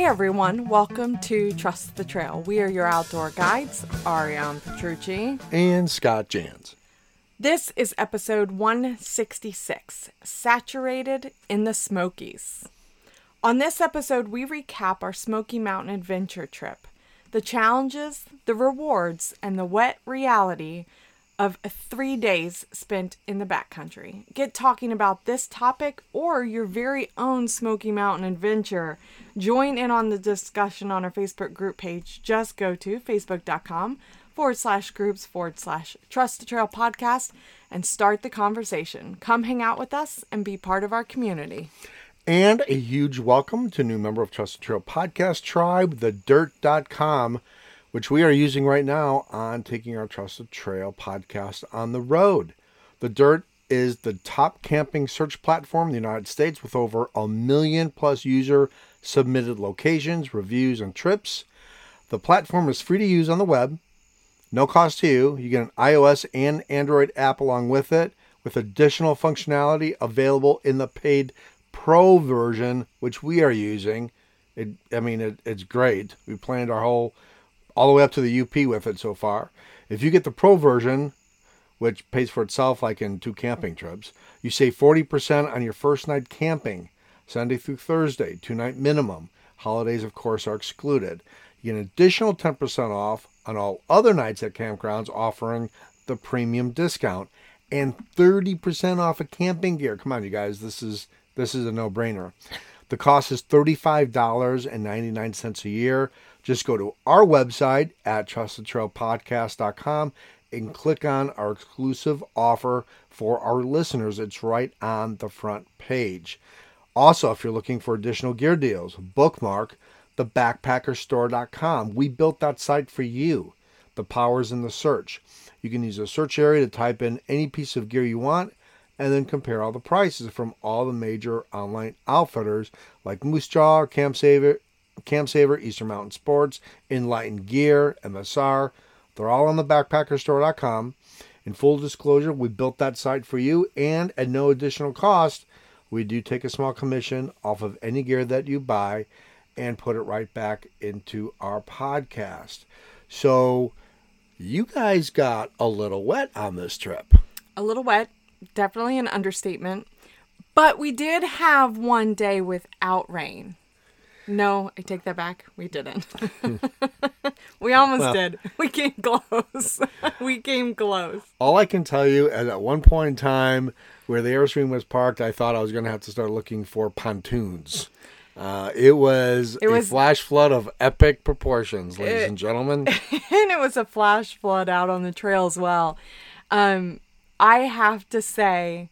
Hey everyone, welcome to Trust the Trail. We are your outdoor guides, Ariane Petrucci. and Scott Jans. This is episode 166 Saturated in the Smokies. On this episode, we recap our Smoky Mountain adventure trip, the challenges, the rewards, and the wet reality of three days spent in the backcountry. Get talking about this topic or your very own Smoky Mountain adventure. Join in on the discussion on our Facebook group page. Just go to facebook.com forward slash groups forward slash trust the trail podcast and start the conversation. Come hang out with us and be part of our community. And a huge welcome to new member of Trust the Trail podcast tribe, the dyrt.com, which we are using right now on taking our Trust the Trail podcast on the road. The Dyrt is the top camping search platform in the United States with over a million plus user submitted locations, reviews, and trips. The platform is free to use on the web, no cost to you. You get an iOS and Android app along with it, with additional functionality available in the paid Pro version, which we are using. It, I mean, it, it's great. We planned our whole all the way up to the UP with it so far. If you get the Pro version, which pays for itself like in two camping trips, you save 40% on your first night camping, Sunday through Thursday, two night minimum. Holidays, of course, are excluded. You get an additional 10% off on all other nights at campgrounds offering the premium discount and 30% off of camping gear. Come on, you guys, this is this is a no-brainer. The cost is $35.99 a year. Just go to our website at trustthetrailpodcast.com and click on our exclusive offer for our listeners. It's right on the front page. Also, if you're looking for additional gear deals, bookmark thebackpackerstore.com. We built that site for you. The power's in the search. You can use the search area to type in any piece of gear you want and then compare all the prices from all the major online outfitters like Moose Jaw, Camp Saver, Camp Saver, Eastern Mountain Sports, Enlightened Gear, MSR. They're all on the backpackerstore.com. In full disclosure, we built that site for you and at no additional cost. We do take a small commission off of any gear that you buy and put it right back into our podcast. So, you guys got a little wet on this trip. A little wet, definitely an understatement. But we did have one day without rain. No, I take that back. We didn't. we almost Well- did. We came close. we came close. All I can tell you is at one point in time where the Airstream was parked, I thought I was going to have to start looking for pontoons. Uh, it was It a was- flash flood of epic proportions, ladies It- and gentlemen. and it was a flash flood out on the trail as well. Um, I have to say,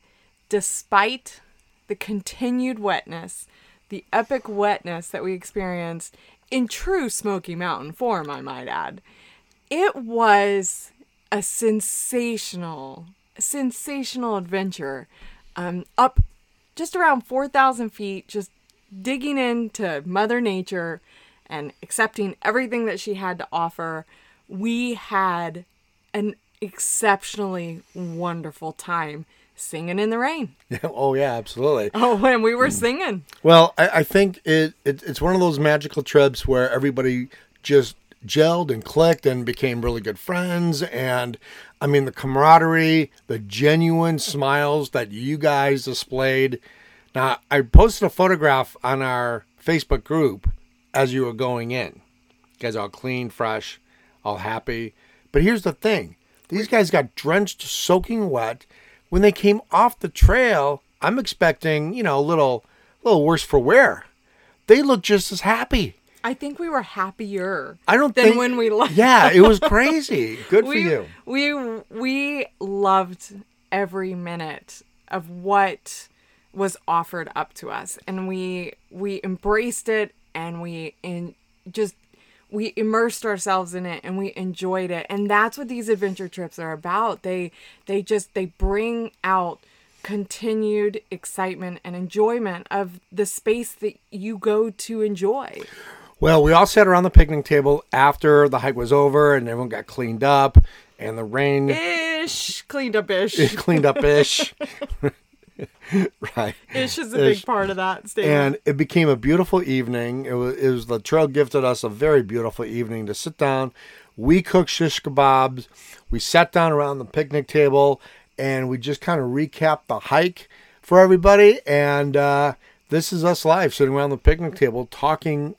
despite the continued wetness, the epic wetness that we experienced in true Smoky Mountain form, I might add, it was a sensational, sensational adventure. Um, up just around 4,000 feet, just digging into Mother Nature and accepting everything that she had to offer. We had an exceptionally wonderful time singing in the rain. oh, yeah, absolutely. Oh, and we were singing. Well, I, I think it, it it's one of those magical trips where everybody just gelled and clicked and became really good friends. And I mean, the camaraderie, the genuine smiles that you guys displayed. Now, I posted a photograph on our Facebook group as you were going in. You guys all clean, fresh, all happy. But here's the thing these guys got drenched, soaking wet. When they came off the trail, I'm expecting, you know, a little, a little worse for wear. They look just as happy. I think we were happier I don't than think. when we left. Yeah, it was crazy. Good for you. We we loved every minute of what was offered up to us, and we we embraced it, and we in just we immersed ourselves in it, and we enjoyed it, and that's what these adventure trips are about. They they just they bring out continued excitement and enjoyment of the space that you go to enjoy. Well, we all sat around the picnic table after the hike was over, and everyone got cleaned up, and the rain Ish, cleaned up ish. cleaned up ish. right. Ish is a Ish. big part of that statement. And it became a beautiful evening. It was, it was the trail gifted us a very beautiful evening to sit down. We cooked shish kebabs. We sat down around the picnic table and we just kind of recapped the hike for everybody. And uh, this is us live sitting around the picnic table talking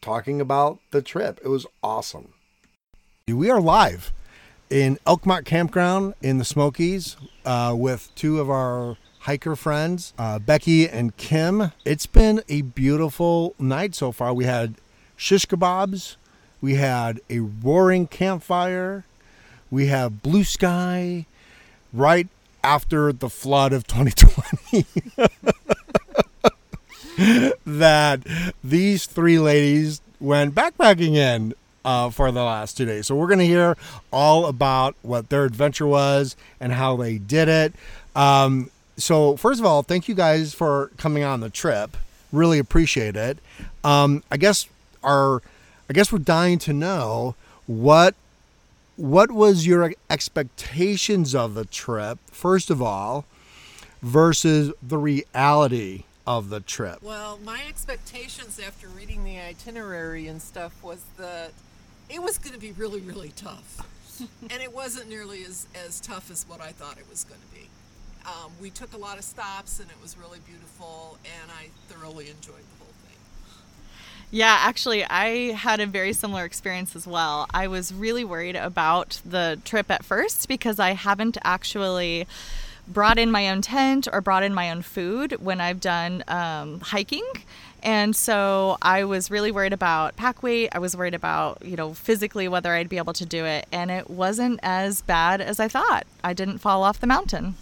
talking about the trip. It was awesome. We are live in Elkmont Campground in the Smokies uh, with two of our hiker friends, uh, Becky and Kim. It's been a beautiful night so far. We had shish kebabs, we had a roaring campfire, we have blue sky right after the flood of 2020. that these three ladies went backpacking in uh, for the last two days. So we're going to hear all about what their adventure was and how they did it. Um, so first of all, thank you guys for coming on the trip. Really appreciate it. Um, I guess our, I guess we're dying to know what what was your expectations of the trip first of all versus the reality of the trip Well, my expectations after reading the itinerary and stuff was that it was going to be really, really tough. and it wasn't nearly as, as tough as what I thought it was going to be. Um, we took a lot of stops and it was really beautiful, and I thoroughly enjoyed the whole thing. Yeah, actually, I had a very similar experience as well. I was really worried about the trip at first because I haven't actually brought in my own tent or brought in my own food when I've done um, hiking. And so I was really worried about pack weight. I was worried about, you know, physically whether I'd be able to do it. And it wasn't as bad as I thought. I didn't fall off the mountain.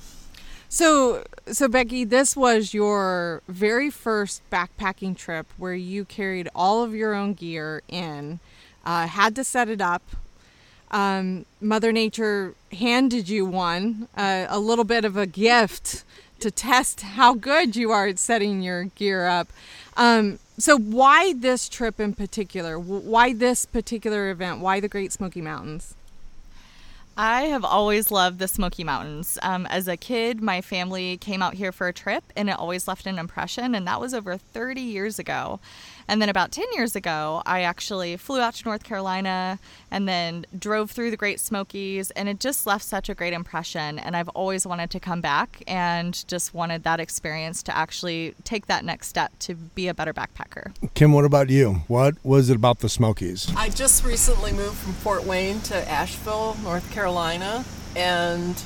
So, so Becky, this was your very first backpacking trip where you carried all of your own gear in, uh, had to set it up. Um, Mother Nature handed you one, uh, a little bit of a gift to test how good you are at setting your gear up. Um, so, why this trip in particular? Why this particular event? Why the Great Smoky Mountains? I have always loved the Smoky Mountains. Um, as a kid, my family came out here for a trip and it always left an impression, and that was over 30 years ago. And then about 10 years ago, I actually flew out to North Carolina and then drove through the Great Smokies, and it just left such a great impression. And I've always wanted to come back and just wanted that experience to actually take that next step to be a better backpacker. kim what about you what was it about the smokies I just recently moved from Fort Wayne to Asheville, North Carolina, and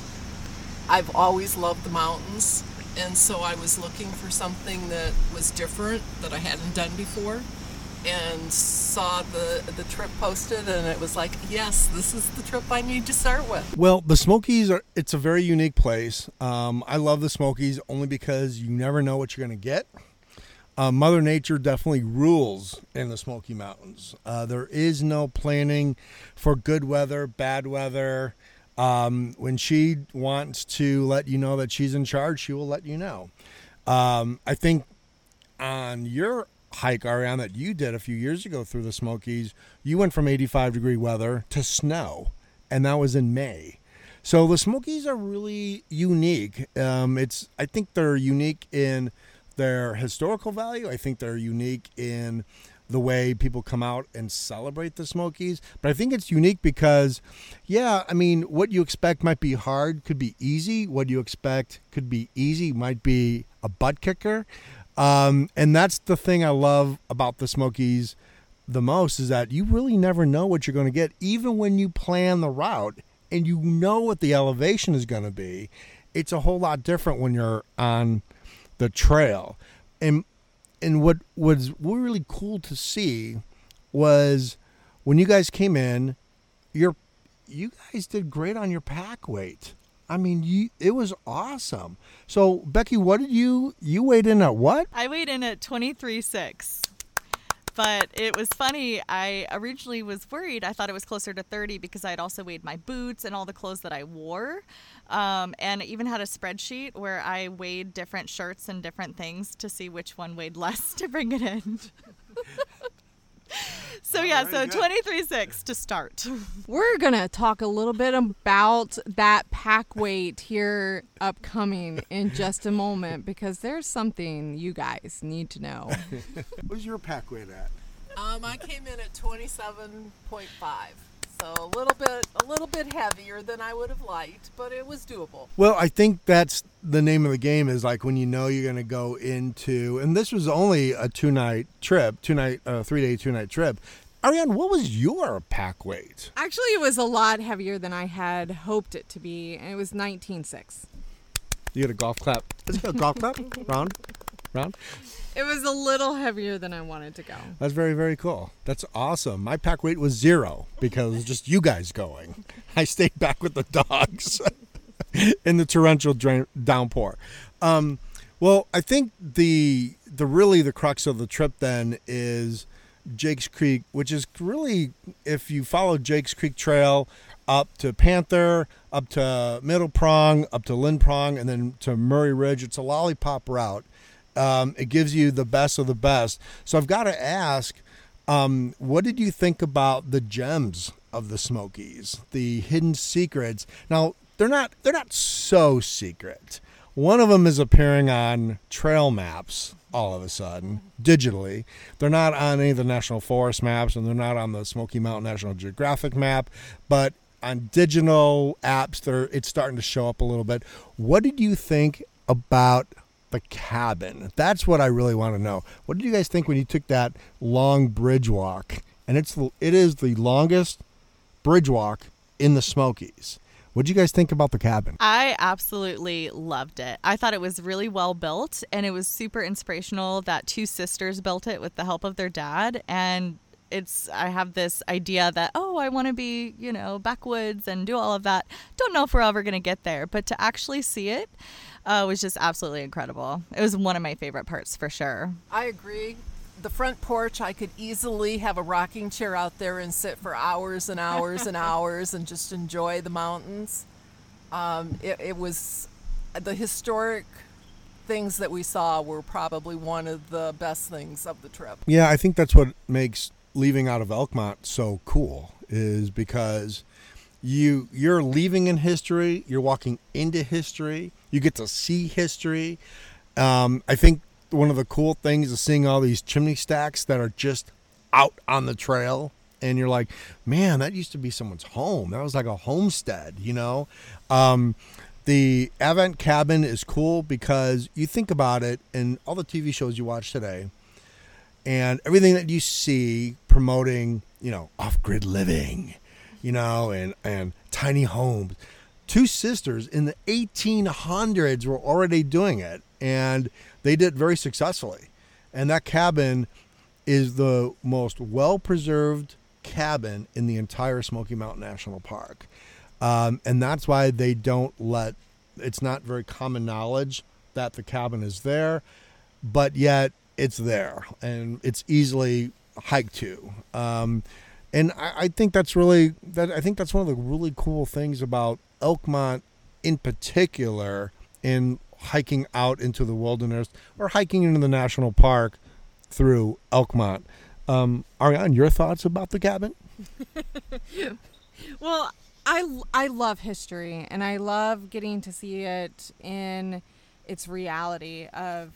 I've always loved the mountains. And so I was looking for something that was different that I hadn't done before and saw the the trip posted and it was like, yes, this is the trip I need to start with. Well, the Smokies are it's a very unique place. Um, I love the Smokies only because you never know what you're going to get. Uh, Mother Nature definitely rules in the Smoky Mountains. Uh, there is no planning for good weather, bad weather. Um, when she wants to let you know that she's in charge, she will let you know. Um, I think on your hike, Ariane, that you did a few years ago through the Smokies, you went from 85 degree weather to snow, and that was in May. So the Smokies are really unique. Um, it's I think they're unique in their historical value. I think they're unique in the way people come out and celebrate the Smokies. But I think it's unique because, yeah, I mean, what you expect might be hard could be easy. What you expect could be easy might be a butt kicker. Um, and that's the thing I love about the Smokies the most is that you really never know what you're going to get, even when you plan the route and you know what the elevation is going to be. It's a whole lot different when you're on the trail. And and what was really cool to see was when you guys came in, your you guys did great on your pack weight. I mean, you it was awesome. So Becky, what did you you weighed in at what? I weighed in at 23.6. But it was funny. I originally was worried. I thought it was closer to 30 because I had also weighed my boots and all the clothes that I wore. Um, and even had a spreadsheet where I weighed different shirts and different things to see which one weighed less to bring it in. So yeah, very so twenty three six to start. We're going to talk a little bit about that pack weight here upcoming in just a moment because there's something you guys need to know. What's your pack weight at? Um, I came in at 27.5, so a little bit a little bit heavier than I would have liked, but it was doable. Well, I think that's the name of the game is like when you know you're going to go into, and this was only a two night trip, two night, uh, three day, two night trip. Ariane, what was your pack weight? Actually, it was a lot heavier than I had hoped it to be, and it was 19.6. You get a golf clap. Is it a golf clap? Round? Round? It was a little heavier than I wanted to go. That's very, very cool. That's awesome. My pack weight was zero because it was just you guys going. I stayed back with the dogs in the torrential drain, downpour. Um, well, I think the the really the crux of the trip then is Jake's Creek, which is really if you follow Jake's Creek Trail up to Panther, up to Middle Prong, up to Lynn Prong, and then to Miry Ridge. It's a lollipop route. Um, it gives you the best of the best. So I've got to ask, um, what did you think about the gems of the Smokies, the hidden secrets? Now they're not they're not so secret. One of them is appearing on trail maps all of a sudden digitally. They're not on any of the national forest maps, and they're not on the Smoky Mountain National Geographic map, but on digital apps, they're it's starting to show up a little bit. What did you think about the cabin? That's what I really want to know. What did you guys think when you took that long bridge walk? And it's it is the longest bridge walk in the Smokies. What did you guys think about the cabin? I absolutely loved it. I thought it was really well built and it was super inspirational that two sisters built it with the help of their dad and it's I have this idea that oh I want to be, you know, backwoods and do all of that. Don't know if we're ever to get there, but to actually see it uh, was just absolutely incredible. It was one of my favorite parts for sure. I agree. The front porch, I could easily have a rocking chair out there and sit for hours and hours and hours and just enjoy the mountains. Um, it, it was the historic things that we saw were probably one of the best things of the trip. Yeah, I think that's what makes leaving out of Elkmont so cool is because you you're leaving in history, you're walking into history, you get to see history. Um, I think one of the cool things is seeing all these chimney stacks that are just out on the trail and you're like, man, that used to be someone's home. That was like a homestead, you know. Um, the Avent cabin is cool because you think about it, and all the TV shows you watch today, and everything that you see promoting, you know, off-grid living, you know, and and tiny homes. Two sisters in the 1800s were already doing it, and they did very successfully. And that cabin is the most well-preserved cabin in the entire Smoky Mountain National Park, um, and that's why they don't let. It's not very common knowledge that the cabin is there, but yet it's there and it's easily hiked to. Um, and I, I think that's really that. I think that's one of the really cool things about Elkmont, in particular, in hiking out into the wilderness or hiking into the national park through Elkmont. Um, Ariane, your thoughts about the cabin? Well, I, I love history and I love getting to see it in its reality of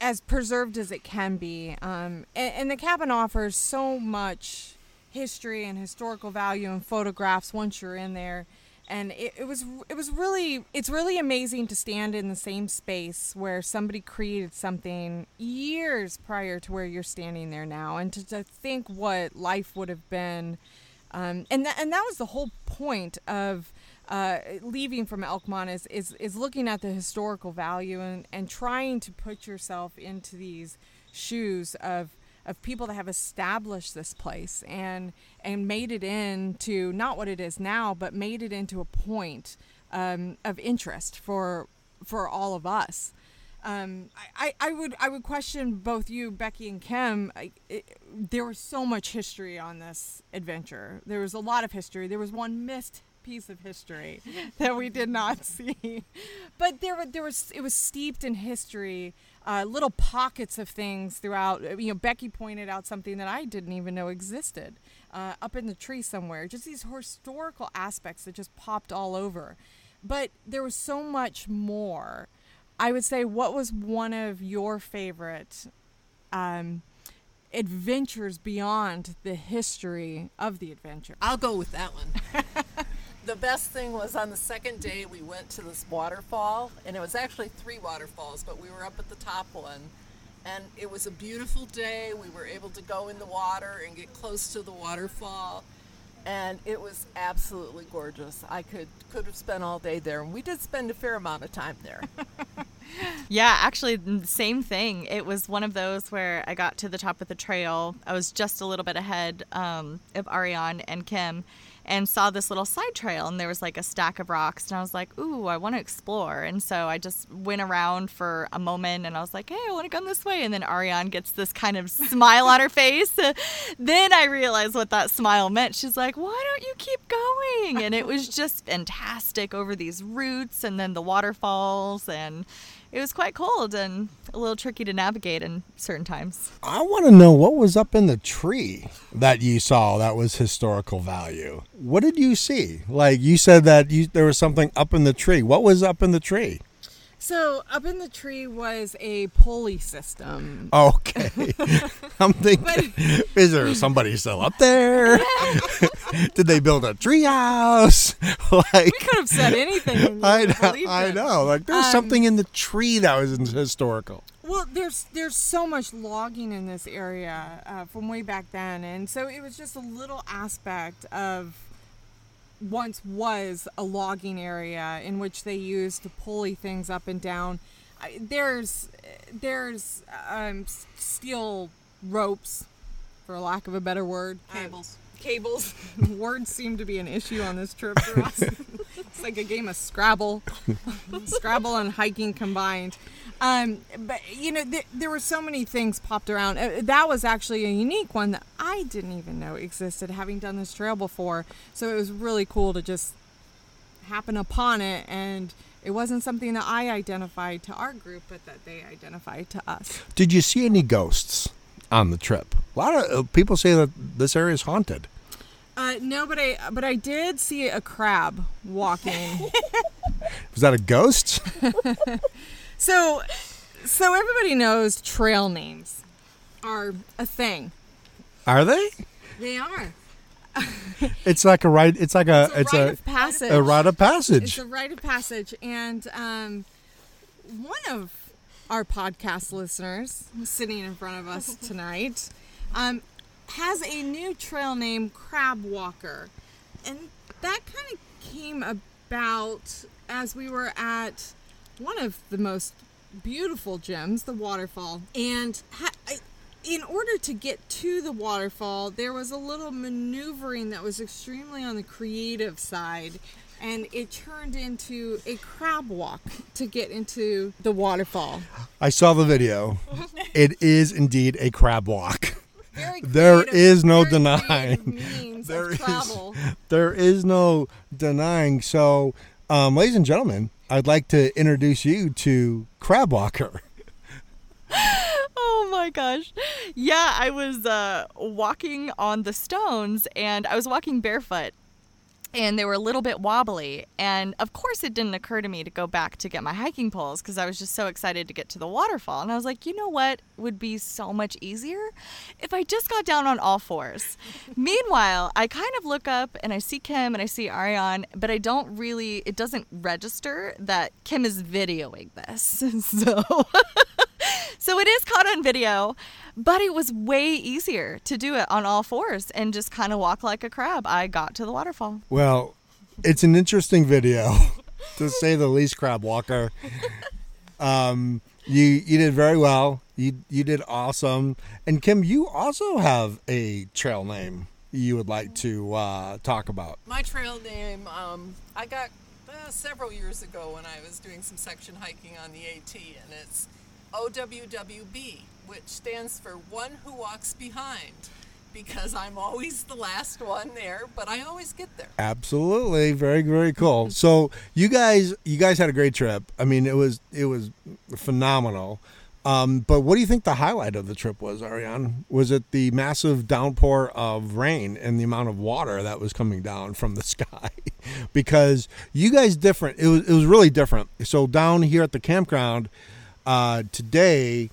as preserved as it can be. Um, and, and the cabin offers so much history and historical value and photographs once you're in there. And it, it was it was really it's really amazing to stand in the same space where somebody created something years prior to where you're standing there now, and to, to think what life would have been um, and that and that was the whole point of uh, leaving from Elkmont is, is is looking at the historical value and, and trying to put yourself into these shoes of of people that have established this place and and made it into not what it is now, but made it into a point um, of interest for for all of us. Um, I, I would I would question both you, Becky and Kim. I, it, there was so much history on this adventure. There was a lot of history. There was one missed piece of history that we did not see. But there, there was it was steeped in history, uh, little pockets of things throughout. You know, Becky pointed out something that I didn't even know existed uh, up in the tree somewhere. Just these historical aspects that just popped all over. But there was so much more. I would say, what was one of your favorite um, adventures beyond the history of the adventure? I'll go with that one. the best thing was on the second day we went to this waterfall, and it was actually three waterfalls, but we were up at the top one. And it was a beautiful day. We were able to go in the water and get close to the waterfall and it was absolutely gorgeous. I could could have spent all day there, and we did spend a fair amount of time there. yeah, actually, same thing. It was one of those where I got to the top of the trail. I was just a little bit ahead um, of Ariane and Kim, and saw this little side trail and there was like a stack of rocks and I was like, "Ooh, I want to explore." And so I just went around for a moment and I was like, "Hey, I want to go this way." And then Ariane gets this kind of smile on her face. then I realized what that smile meant. She's like, "Why don't you keep going?" And it was just fantastic over these roots and then the waterfalls and it was quite cold and a little tricky to navigate in certain times. I want to know what was up in the tree that you saw that was historical value. What did you see? Like you said that you, there was something up in the tree. What was up in the tree? So up in the tree was a pulley system. Okay, I'm thinking, is there somebody still up there? Did they build a tree house? like we could have said anything. I know, I know. Like there's um, something in the tree that was historical. Well, there's there's so much logging in this area uh, from way back then, and so it was just a little aspect of once was a logging area in which they used to pulley things up and down. There's there's um, steel ropes, for lack of a better word, cables. Cables. Words seem to be an issue on this trip for us. it's like a game of Scrabble, Scrabble and hiking combined. Um, but you know, th- there were so many things popped around. Uh, that was actually a unique one that I didn't even know existed, having done this trail before. So it was really cool to just happen upon it, and it wasn't something that I identified to our group, but that they identified to us. Did you see any ghosts on the trip? A lot of uh, people say that this area is haunted. Uh, no, but I but I did see a crab walking. was that a ghost? So, so everybody knows trail names are a thing. Are they? They are. it's like a rite. It's like a. It's a, it's a passage. A rite of passage. It's a rite of passage, and um, one of our podcast listeners sitting in front of us tonight um, has a new trail named Crab Walker, and that kind of came about as we were at one of the most beautiful gems, the waterfall. And ha- I, in order to get to the waterfall, there was a little maneuvering that was extremely on the creative side. And it turned into a crab walk to get into the waterfall. I saw the video. it is indeed a crab walk. there is no denying. There is, there is no denying. So, um, ladies and gentlemen, I'd like to introduce you to Crab Walker. oh my gosh. Yeah, I was uh, walking on the stones and I was walking barefoot and they were a little bit wobbly. And of course, it didn't occur to me to go back to get my hiking poles because I was just so excited to get to the waterfall. And I was like, you know what would be so much easier? If I just got down on all fours. Meanwhile, I kind of look up and I see Kim and I see Ariane, but I don't really, it doesn't register that Kim is videoing this. So. so it is caught on video, but it was way easier to do it on all fours and just kind of walk like a crab. I got to the waterfall. Well, it's an interesting video, to say the least, Crab Walker. Um, you you did very well. You you did awesome. And Kim, you also have a trail name you would like to uh, talk about. My trail name, um, I got uh, several years ago when I was doing some section hiking on the AT, and it's OWWB, which stands for One Who Walks Behind. because I'm always the last one there, but I always get there. Absolutely, very very cool. So you guys, you guys had a great trip. I mean, it was it was phenomenal. Um, but what do you think the highlight of the trip was, Ariane? Was it the massive downpour of rain and the amount of water that was coming down from the sky? because you guys different. It was it was really different. So down here at the campground uh, today,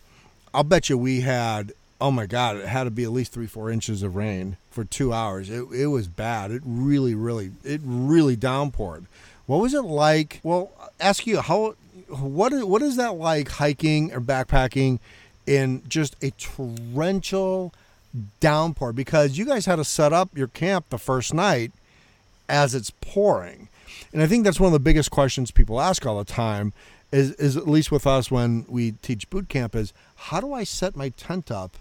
I'll bet you we had oh my god, it had to be at least three four inches of rain for two hours. It it was bad. It really really it really downpoured. What was it like? Well, ask you how what is, what is that like hiking or backpacking in just a torrential downpour? Because you guys had to set up your camp the first night as it's pouring, and I think that's one of the biggest questions people ask all the time. Is, is at least with us when we teach boot camp is how do I set my tent up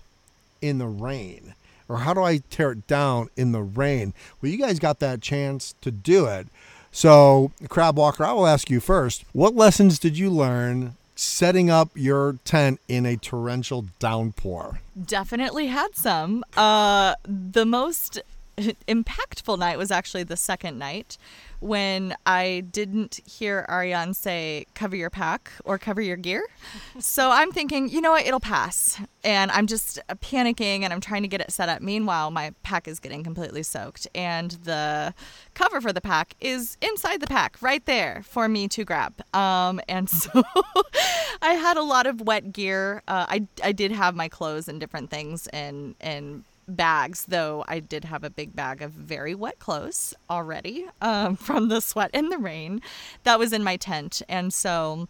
in the rain? Or how do I tear it down in the rain? Well, you guys got that chance to do it. So, Crab Walker, I will ask you first what lessons did you learn setting up your tent in a torrential downpour? Definitely had some. Uh, the most impactful night was actually the second night when I didn't hear Ariane say, cover your pack or cover your gear. so I'm thinking, you know what, it'll pass. And I'm just uh, panicking and I'm trying to get it set up. Meanwhile, my pack is getting completely soaked. And the cover for the pack is inside the pack, right there for me to grab. Um, and so I had a lot of wet gear. Uh, I, I did have my clothes and different things and, and bags, though I did have a big bag of very wet clothes already um, from the sweat and the rain that was in my tent. And so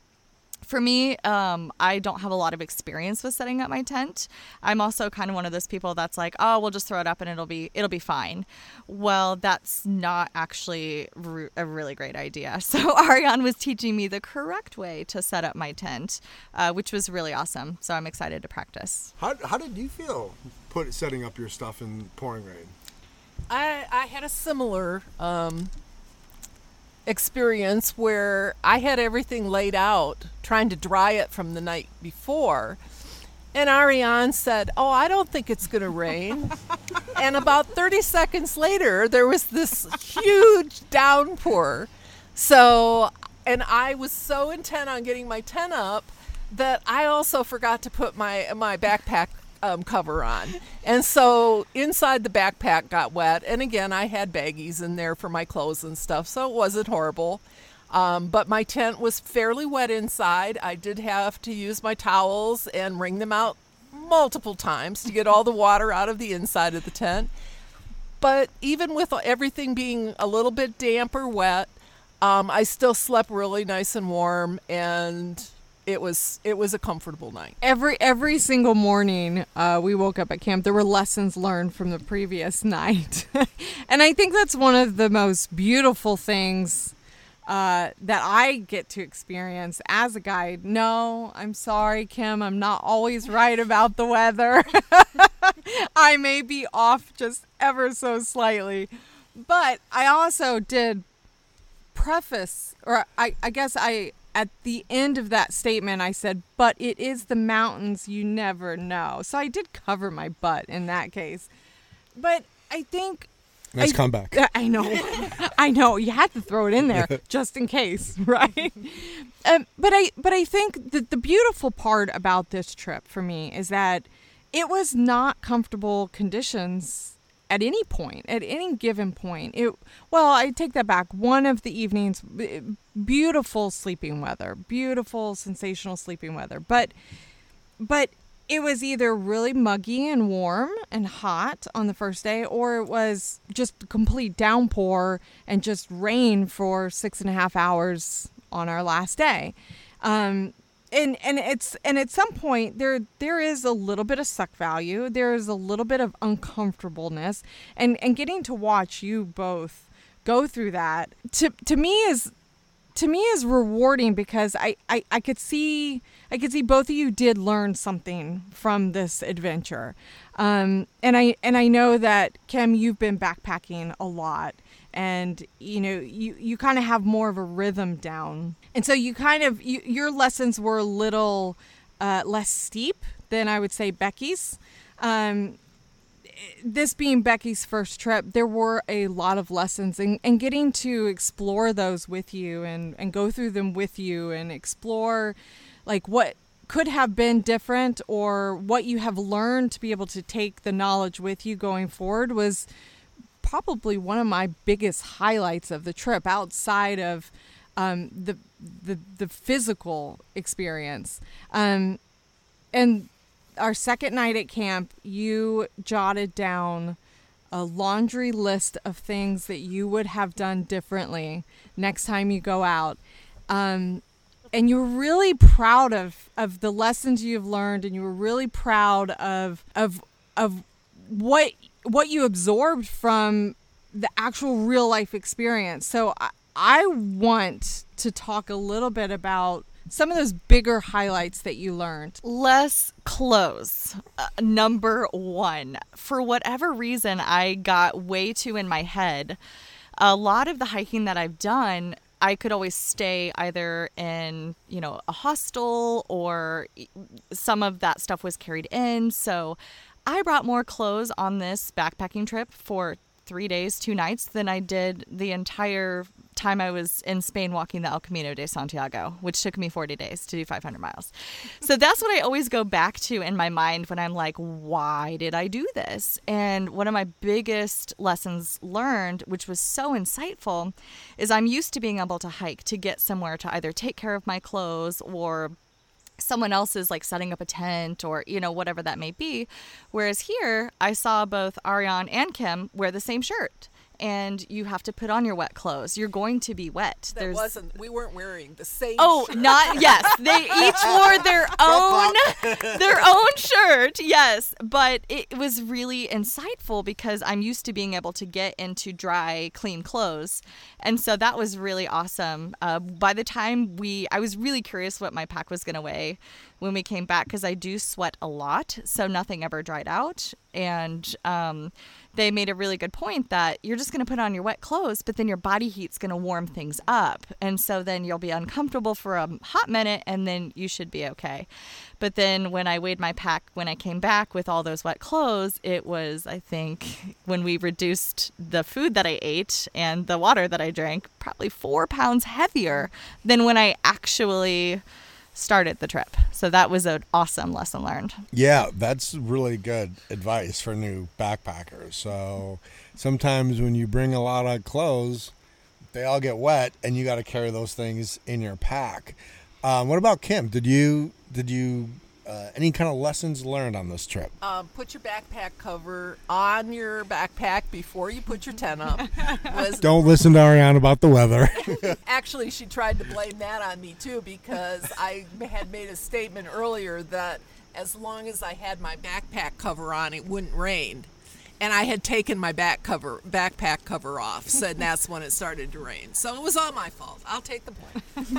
for me, um, I don't have a lot of experience with setting up my tent. I'm also kind of one of those people that's like, oh, we'll just throw it up and it'll be it'll be fine. Well, that's not actually re- a really great idea. So Ariane was teaching me the correct way to set up my tent, uh, which was really awesome. So I'm excited to practice. How, how did you feel put setting up your stuff in pouring rain? I I had a similar um, experience where I had everything laid out, trying to dry it from the night before. And Ariane said, Oh, I don't think it's going to rain. and about 30 seconds later, there was this huge downpour. So, and I was so intent on getting my tent up that I also forgot to put my, my backpack um, cover on. And so inside the backpack got wet. And again, I had baggies in there for my clothes and stuff, so it wasn't horrible. Um, but my tent was fairly wet inside. I did have to use my towels and wring them out multiple times to get all the water out of the inside of the tent. But even with everything being a little bit damp or wet, um, I still slept really nice and warm and it was it was a comfortable night. Every every single morning, uh, we woke up at camp. There were lessons learned from the previous night, and I think that's one of the most beautiful things uh, that I get to experience as a guide. No, I'm sorry, Kim. I'm not always right about the weather. I may be off just ever so slightly, but I also did preface, or I, I guess I at the end of that statement, I said, but it is the mountains you never know. So I did cover my butt in that case. But I think. Nice I, comeback. I know. I know. You had to throw it in there just in case, right? Um, but I but I think that the beautiful part about this trip for me is that it was not comfortable conditions at any point, at any given point. It well, I take that back. One of the evenings, beautiful sleeping weather, beautiful sensational sleeping weather, but but it was either really muggy and warm and hot on the first day, or it was just complete downpour and just rain for six and a half hours on our last day. Um, and and it's and at some point there there is a little bit of suck value. There is a little bit of uncomfortableness. And and getting to watch you both go through that to to me is to me is rewarding because I, I i could see i could see both of you did learn something from this adventure. Um and i and i know that kim you've been backpacking a lot and you know you you kind of have more of a rhythm down. And so you kind of you, your lessons were a little uh, less steep than i would say becky's. Um, this being Becky's first trip, there were a lot of lessons and, and getting to explore those with you and, and go through them with you and explore like what could have been different or what you have learned to be able to take the knowledge with you going forward was probably one of my biggest highlights of the trip outside of um, the, the the physical experience. Um, and our second night at camp, you jotted down a laundry list of things that you would have done differently next time you go out. Um, and you were really proud of, of the lessons you've learned and you were really proud of of of what what you absorbed from the actual real life experience. So I, I want to talk a little bit about some of those bigger highlights that you learned. Less clothes. Uh, number one. For whatever reason, I got way too in my head. A lot of the hiking that I've done, I could always stay either in, you know, a hostel or some of that stuff was carried in. So I brought more clothes on this backpacking trip for three days, two nights than I did the entire time I was in Spain walking the El Camino de Santiago, which took me 40 days to do 500 miles. So that's what I always go back to in my mind when I'm like, why did I do this? And one of my biggest lessons learned, which was so insightful, is I'm used to being able to hike to get somewhere to either take care of my clothes or someone else is like setting up a tent or you know whatever that may be. Whereas here i saw both ariane and kim wear the same shirt and you have to put on your wet clothes. You're going to be wet. That There's... wasn't. We weren't wearing the same. Oh, shirt. not yes. They each wore their own their own shirt. Yes, but it was really insightful because I'm used to being able to get into dry, clean clothes, and so that was really awesome. Uh, by the time we, I was really curious what my pack was going to weigh when we came back because I do sweat a lot, so nothing ever dried out, and um, they made a really good point that you're just going to put on your wet clothes, but then your body heat's going to warm things up. And so then you'll be uncomfortable for a hot minute and then you should be okay. But then when I weighed my pack when I came back with all those wet clothes, it was, I think, when we reduced the food that I ate and the water that I drank, probably four pounds heavier than when I actually started the trip. So that was an awesome lesson learned. Yeah, that's really good advice for new backpackers. So sometimes when you bring a lot of clothes, they all get wet, and you got to carry those things in your pack. Um, what about Kim? Did you did you uh, any kind of lessons learned on this trip? Um, put your backpack cover on your backpack before you put your tent up. Was, Don't listen to Ariane about the weather. actually, she tried to blame that on me too because I had made a statement earlier that as long as I had my backpack cover on, it wouldn't rain and I had taken my back cover, backpack cover off, so that's when it started to rain. So it was all my fault. I'll take the blame.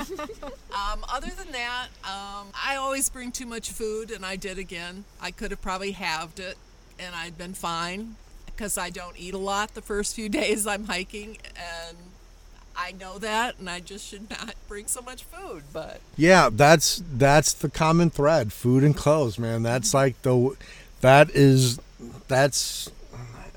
um, other than that, um, I always bring too much food, and I did again. I could have probably halved it, and I'd been fine because I don't eat a lot the first few days I'm hiking, and I know that, and I just should not bring so much food. But yeah, that's that's the common thread: food and clothes, man. That's like the that is that's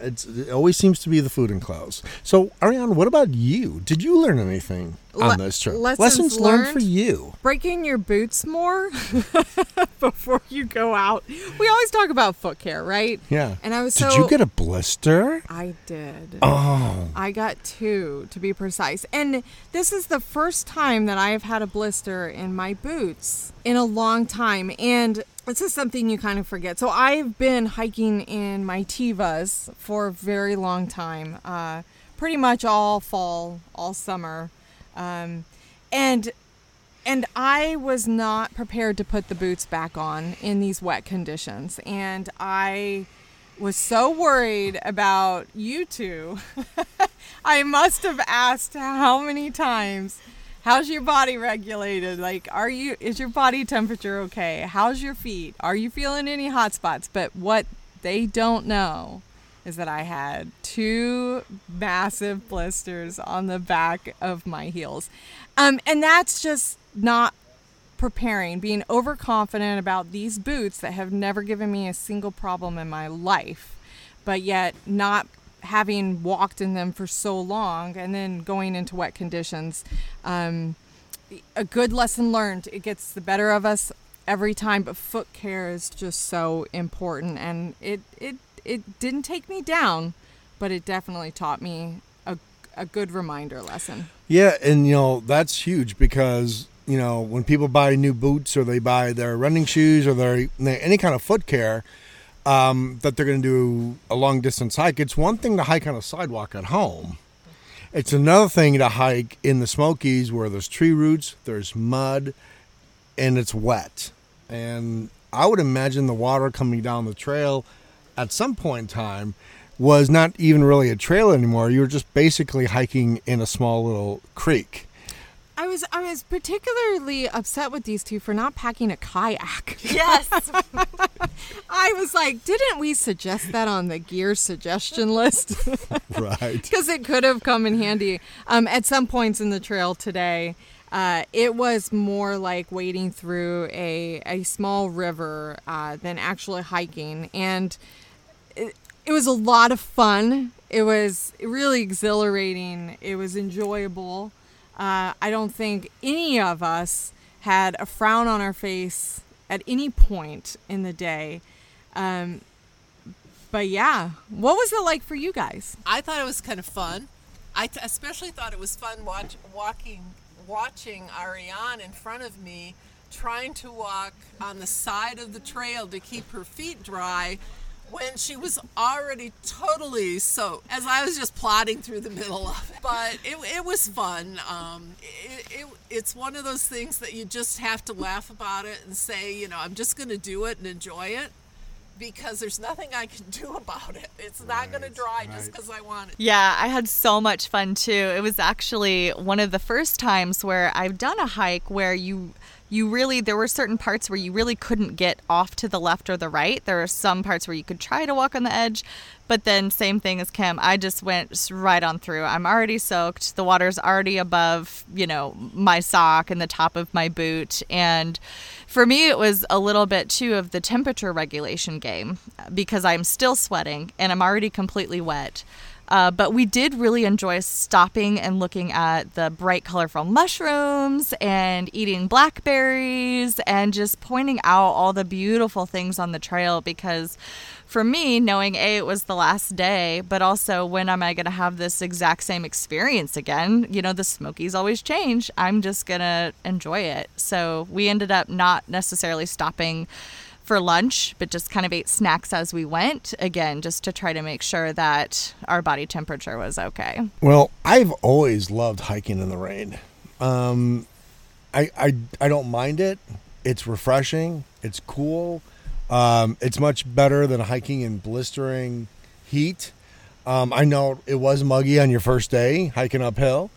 it's, it always seems to be the food and clothes. So, Ariane, what about you? Did you learn anything on Le- this trip? Lessons, lessons learned, learned for you. Breaking your boots more before you go out. We always talk about foot care, right? Yeah. And I was Did so, you get a blister? I did. Oh. I got two, to be precise. And this is the first time that I have had a blister in my boots in a long time. And this is something you kind of forget. So I've been hiking in my Tevas for a very long time, uh, pretty much all fall, all summer, um, and and I was not prepared to put the boots back on in these wet conditions, and I was so worried about you two. I must have asked how many times How's your body regulated? Like, are you, is your body temperature okay? How's your feet? Are you feeling any hot spots? But what they don't know is that I had two massive blisters on the back of my heels. Um, and that's just not preparing, being overconfident about these boots that have never given me a single problem in my life. but yet not having walked in them for so long and then going into wet conditions. Um, a good lesson learned. It gets the better of us every time, but foot care is just so important. And it, it, it didn't take me down, but it definitely taught me a, a good reminder lesson. Yeah, and you know that's huge because you know when people buy new boots or they buy their running shoes or their any kind of foot care um, that they're going to do a long distance hike. It's one thing to hike on a sidewalk at home. It's another thing to hike in the Smokies where there's tree roots, there's mud, and it's wet. And I would imagine the water coming down the trail at some point in time was not even really a trail anymore. You were just basically hiking in a small little creek. I was I was particularly upset with these two for not packing a kayak. Yes. I was like, didn't we suggest that on the gear suggestion list? Right. Because it could have come in handy. Um, at some points in the trail today, uh, it was more like wading through a, a small river uh, than actually hiking. And it, it was a lot of fun. It was really exhilarating. It was enjoyable. Uh, I don't think any of us had a frown on our face at any point in the day. Um, but yeah, what was it like for you guys? I thought it was kind of fun. I t- especially thought it was fun watch- walking, watching Ariane in front of me, trying to walk on the side of the trail to keep her feet dry when she was already totally soaked as I was just plodding through the middle of it. But it, it was fun. Um, it, it, it's one of those things that you just have to laugh about it and say, you know, I'm just going to do it and enjoy it because there's nothing I can do about it. It's not going to Right, dry just because I want it. Yeah, I had so much fun too. It was actually one of the first times where I've done a hike where you you really there were certain parts where you really couldn't get off to the left or the right. There are some parts where you could try to walk on the edge, but then same thing as Kim, I just went right on through. I'm already soaked. The water's already above, you know, my sock and the top of my boot and for me it was a little bit too of the temperature regulation game uh, because I'm still sweating and I'm already completely wet. Uh, but we did really enjoy stopping and looking at the bright, colorful mushrooms and eating blackberries and just pointing out all the beautiful things on the trail because for me, knowing A, it was the last day, but also when am I going to have this exact same experience again? You know, the Smokies always change. I'm just going to enjoy it. So we ended up not necessarily stopping for lunch, but just kind of ate snacks as we went. Again, just to try to make sure that our body temperature was okay. Well, I've always loved hiking in the rain. Um, I, I I don't mind it. It's refreshing. It's cool. Um, it's much better than hiking in blistering heat. Um, I know it was muggy on your first day hiking uphill,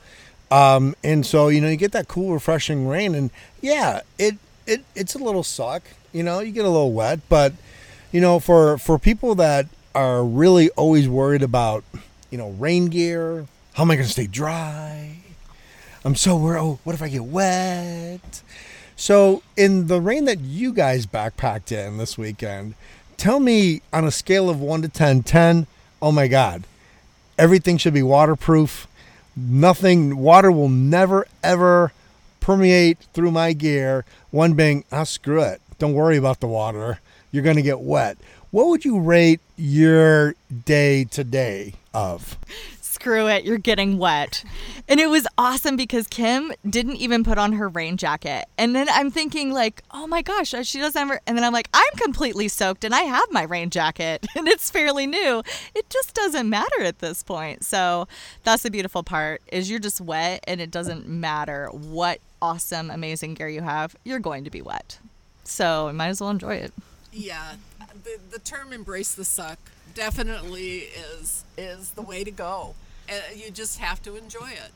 um, and so you know you get that cool, refreshing rain, and yeah, it it it's a little suck. You know, you get a little wet, but you know, for for people that are really always worried about, you know, rain gear, how am I going to stay dry? I'm so worried. Oh, what if I get wet? So, in the rain that you guys backpacked in this weekend, tell me on a scale of 1 to 10, 10, oh my God, everything should be waterproof. Nothing, water will never, ever permeate through my gear. One being, ah, screw it. Don't worry about the water. You're going to get wet. What would you rate your day today of? Screw it, you're getting wet. And it was awesome because Kim didn't even put on her rain jacket. And then I'm thinking, like, oh my gosh, uh, she doesn't ever. And then I'm like, I'm completely soaked and I have my rain jacket and it's fairly new. It just doesn't matter at this point. So that's the beautiful part is you're just wet and it doesn't matter what awesome, amazing gear you have. You're going to be wet. So you might as well enjoy it. Yeah, the, the term "embrace the suck" definitely is is the way to go. And you just have to enjoy it.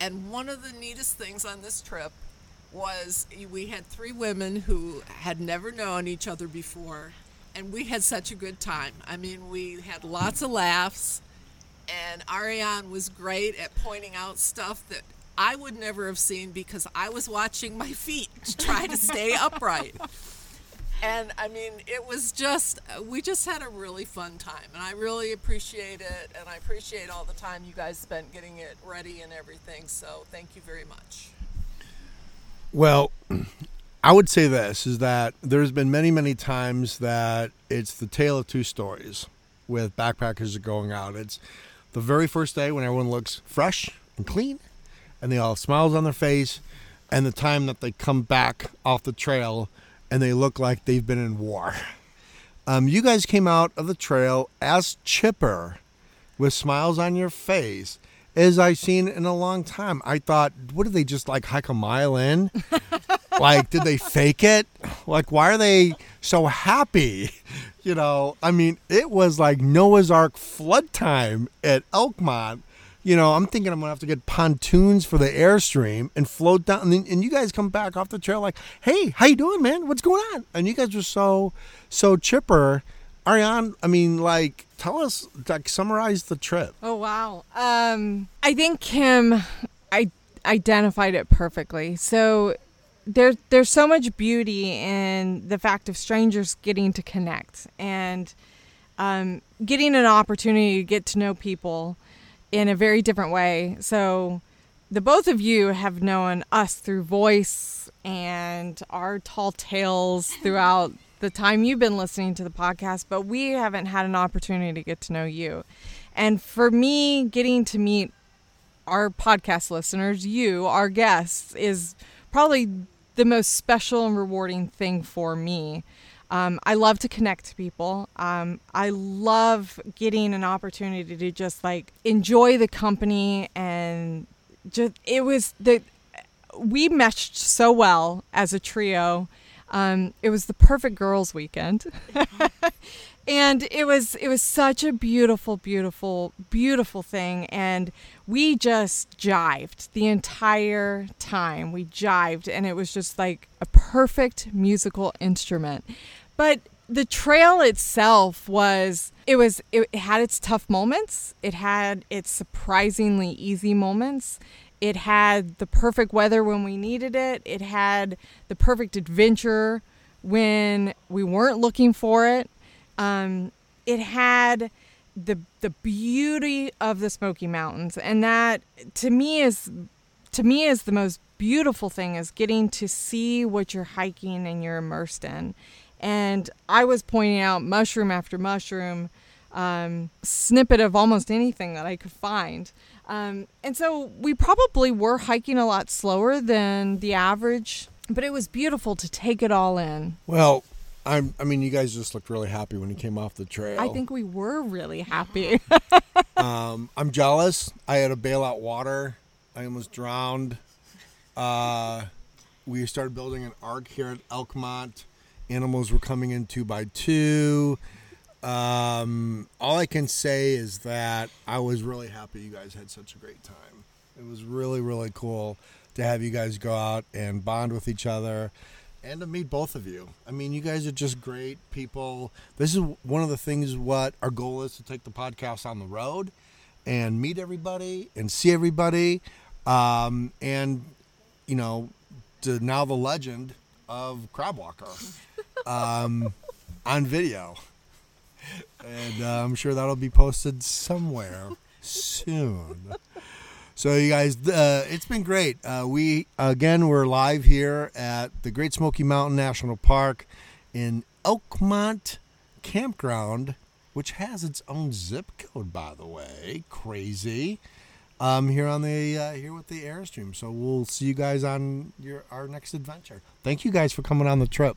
And one of the neatest things on this trip was we had three women who had never known each other before, and we had such a good time. I mean, we had lots of laughs, and Ariane was great at pointing out stuff that I would never have seen because I was watching my feet to try to stay upright and I mean, it was just, we just had a really fun time. And I really appreciate it. And I appreciate all the time you guys spent getting it ready and everything. So thank you very much. Well, I would say this is that there's been many, many times that it's the tale of two stories with backpackers going out. It's the very first day when everyone looks fresh and clean and they all have smiles on their face, and the time that they come back off the trail and they look like they've been in war. Um, you guys came out of the trail as chipper with smiles on your face as I've seen in a long time. I thought, what did they just like hike a mile in? like, did they fake it? Like, why are they so happy? You know, I mean, it was like Noah's Ark flood time at Elkmont. You know, I'm thinking I'm gonna have to get pontoons for the airstream and float down. And, then, and you guys come back off the trail like, "Hey, how you doing, man? What's going on?" And you guys were so, so chipper. Ariane, I mean, like, tell us, like, summarize the trip. Oh wow. Um, I think Kim, I identified it perfectly. So there's there's so much beauty in the fact of strangers getting to connect and um, getting an opportunity to get to know people in a very different way. So the both of you have known us through voice and our tall tales throughout the time you've been listening to the podcast, but we haven't had an opportunity to get to know you. And for me, getting to meet our podcast listeners, you, our guests, is probably the most special and rewarding thing for me. Um, I love to connect to people. Um, I love getting an opportunity to just like enjoy the company and just it was the we meshed so well as a trio. Um, it was the perfect girls' weekend. and it was it was such a beautiful beautiful beautiful thing and we just jived the entire time. We jived and it was just like a perfect musical instrument. But the trail itself was it was it had its tough moments. It had its surprisingly easy moments. It had the perfect weather when we needed it. It had the perfect adventure when we weren't looking for it. Um, it had the the beauty of the Smoky Mountains, and that to me is to me is the most beautiful thing is getting to see what you're hiking and you're immersed in. And I was pointing out mushroom after mushroom, um, snippet of almost anything that I could find. Um, and so we probably were hiking a lot slower than the average, but it was beautiful to take it all in. Well, I'm, I mean, you guys just looked really happy when you came off the trail. I think we were really happy. um, I'm jealous. I had to bail out water. I almost drowned. Uh, we started building an ark here at Elkmont. Animals were coming in two by two. Um, all I can say is that I was really happy you guys had such a great time. It was really, really cool to have you guys go out and bond with each other and to meet both of you. I mean, you guys are just great people. This is one of the things what our goal is to take the podcast on the road and meet everybody and see everybody. Um, and, you know, to now the legend of Crabwalker um, on video. And uh, I'm sure that'll be posted somewhere soon. So you guys, uh, it's been great. Uh, we again we're live here at the Great Smoky Mountain National Park in Elkmont Campground, which has its own zip code, by the way. Crazy. Um, here on the uh, here with the airstream. So we'll see you guys on your our next adventure. Thank you guys for coming on the trip.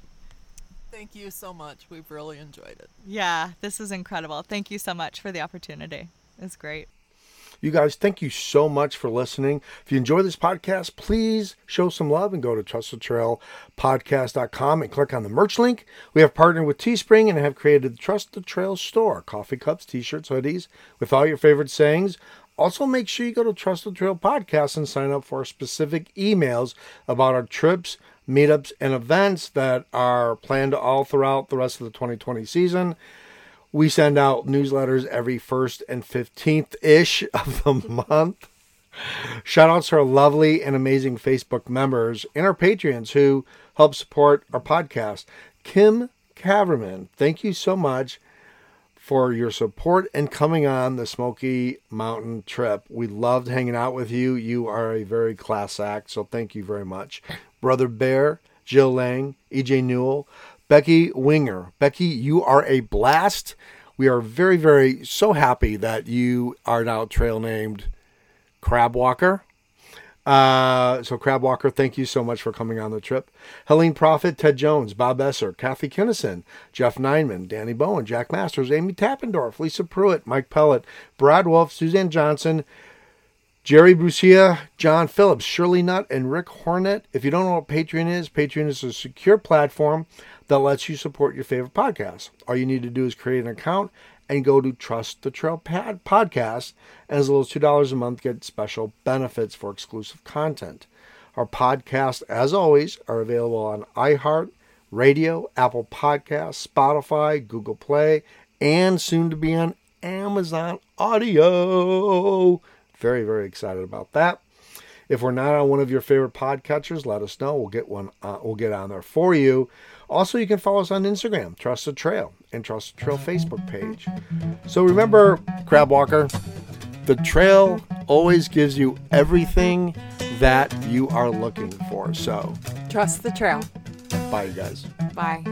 Thank you so much. We've really enjoyed it. Yeah, this is incredible. Thank you so much for the opportunity. It's great. You guys, thank you so much for listening. If you enjoy this podcast, please show some love and go to trustthetrailpodcast.com and click on the merch link. We have partnered with Teespring and have created the Trust the Trail store coffee cups, t shirts, hoodies with all your favorite sayings. Also, make sure you go to Trust the Trail Podcast and sign up for specific emails about our trips, meetups, and events that are planned all throughout the rest of the 2020 season. We send out newsletters every 1st and 15th ish of the month. Shout outs to our lovely and amazing Facebook members and our Patreons who help support our podcast. Kim Caverman, thank you so much for your support and coming on the Smoky Mountain trip. We loved hanging out with you. You are a very class act, so thank you very much. Brother Bear, Jill Lang, EJ Newell, Becky Winger. Becky, you are a blast. We are very, very so happy that you are now trail named Crab Walker. Uh, so Crab Walker, thank you so much for coming on the trip. Helene Prophet, Ted Jones, Bob Esser, Kathy Kinnison, Jeff Nineman, Danny Bowen, Jack Masters, Amy Tappendorf, Lisa Pruitt, Mike Pellet, Brad Wolf, Suzanne Johnson, Jerry Brucia, John Phillips, Shirley Nutt, and Rick Hornet. If you don't know what Patreon is, Patreon is a secure platform that lets you support your favorite podcasts. All you need to do is create an account and go to Trust the Trail Podcast. And as little as $2 a month, get special benefits for exclusive content. Our podcasts, as always, are available on iHeart, Radio, Apple Podcasts, Spotify, Google Play, and soon to be on Amazon Audio. Very, very excited about that. If we're not on one of your favorite podcatchers, let us know. We'll get one. Uh, we'll get on there for you. Also, you can follow us on Instagram, Trust the Trail, and Trust the Trail Facebook page. So remember, Crab Walker, the trail always gives you everything that you are looking for. So Trust the trail. bye, you guys. Bye.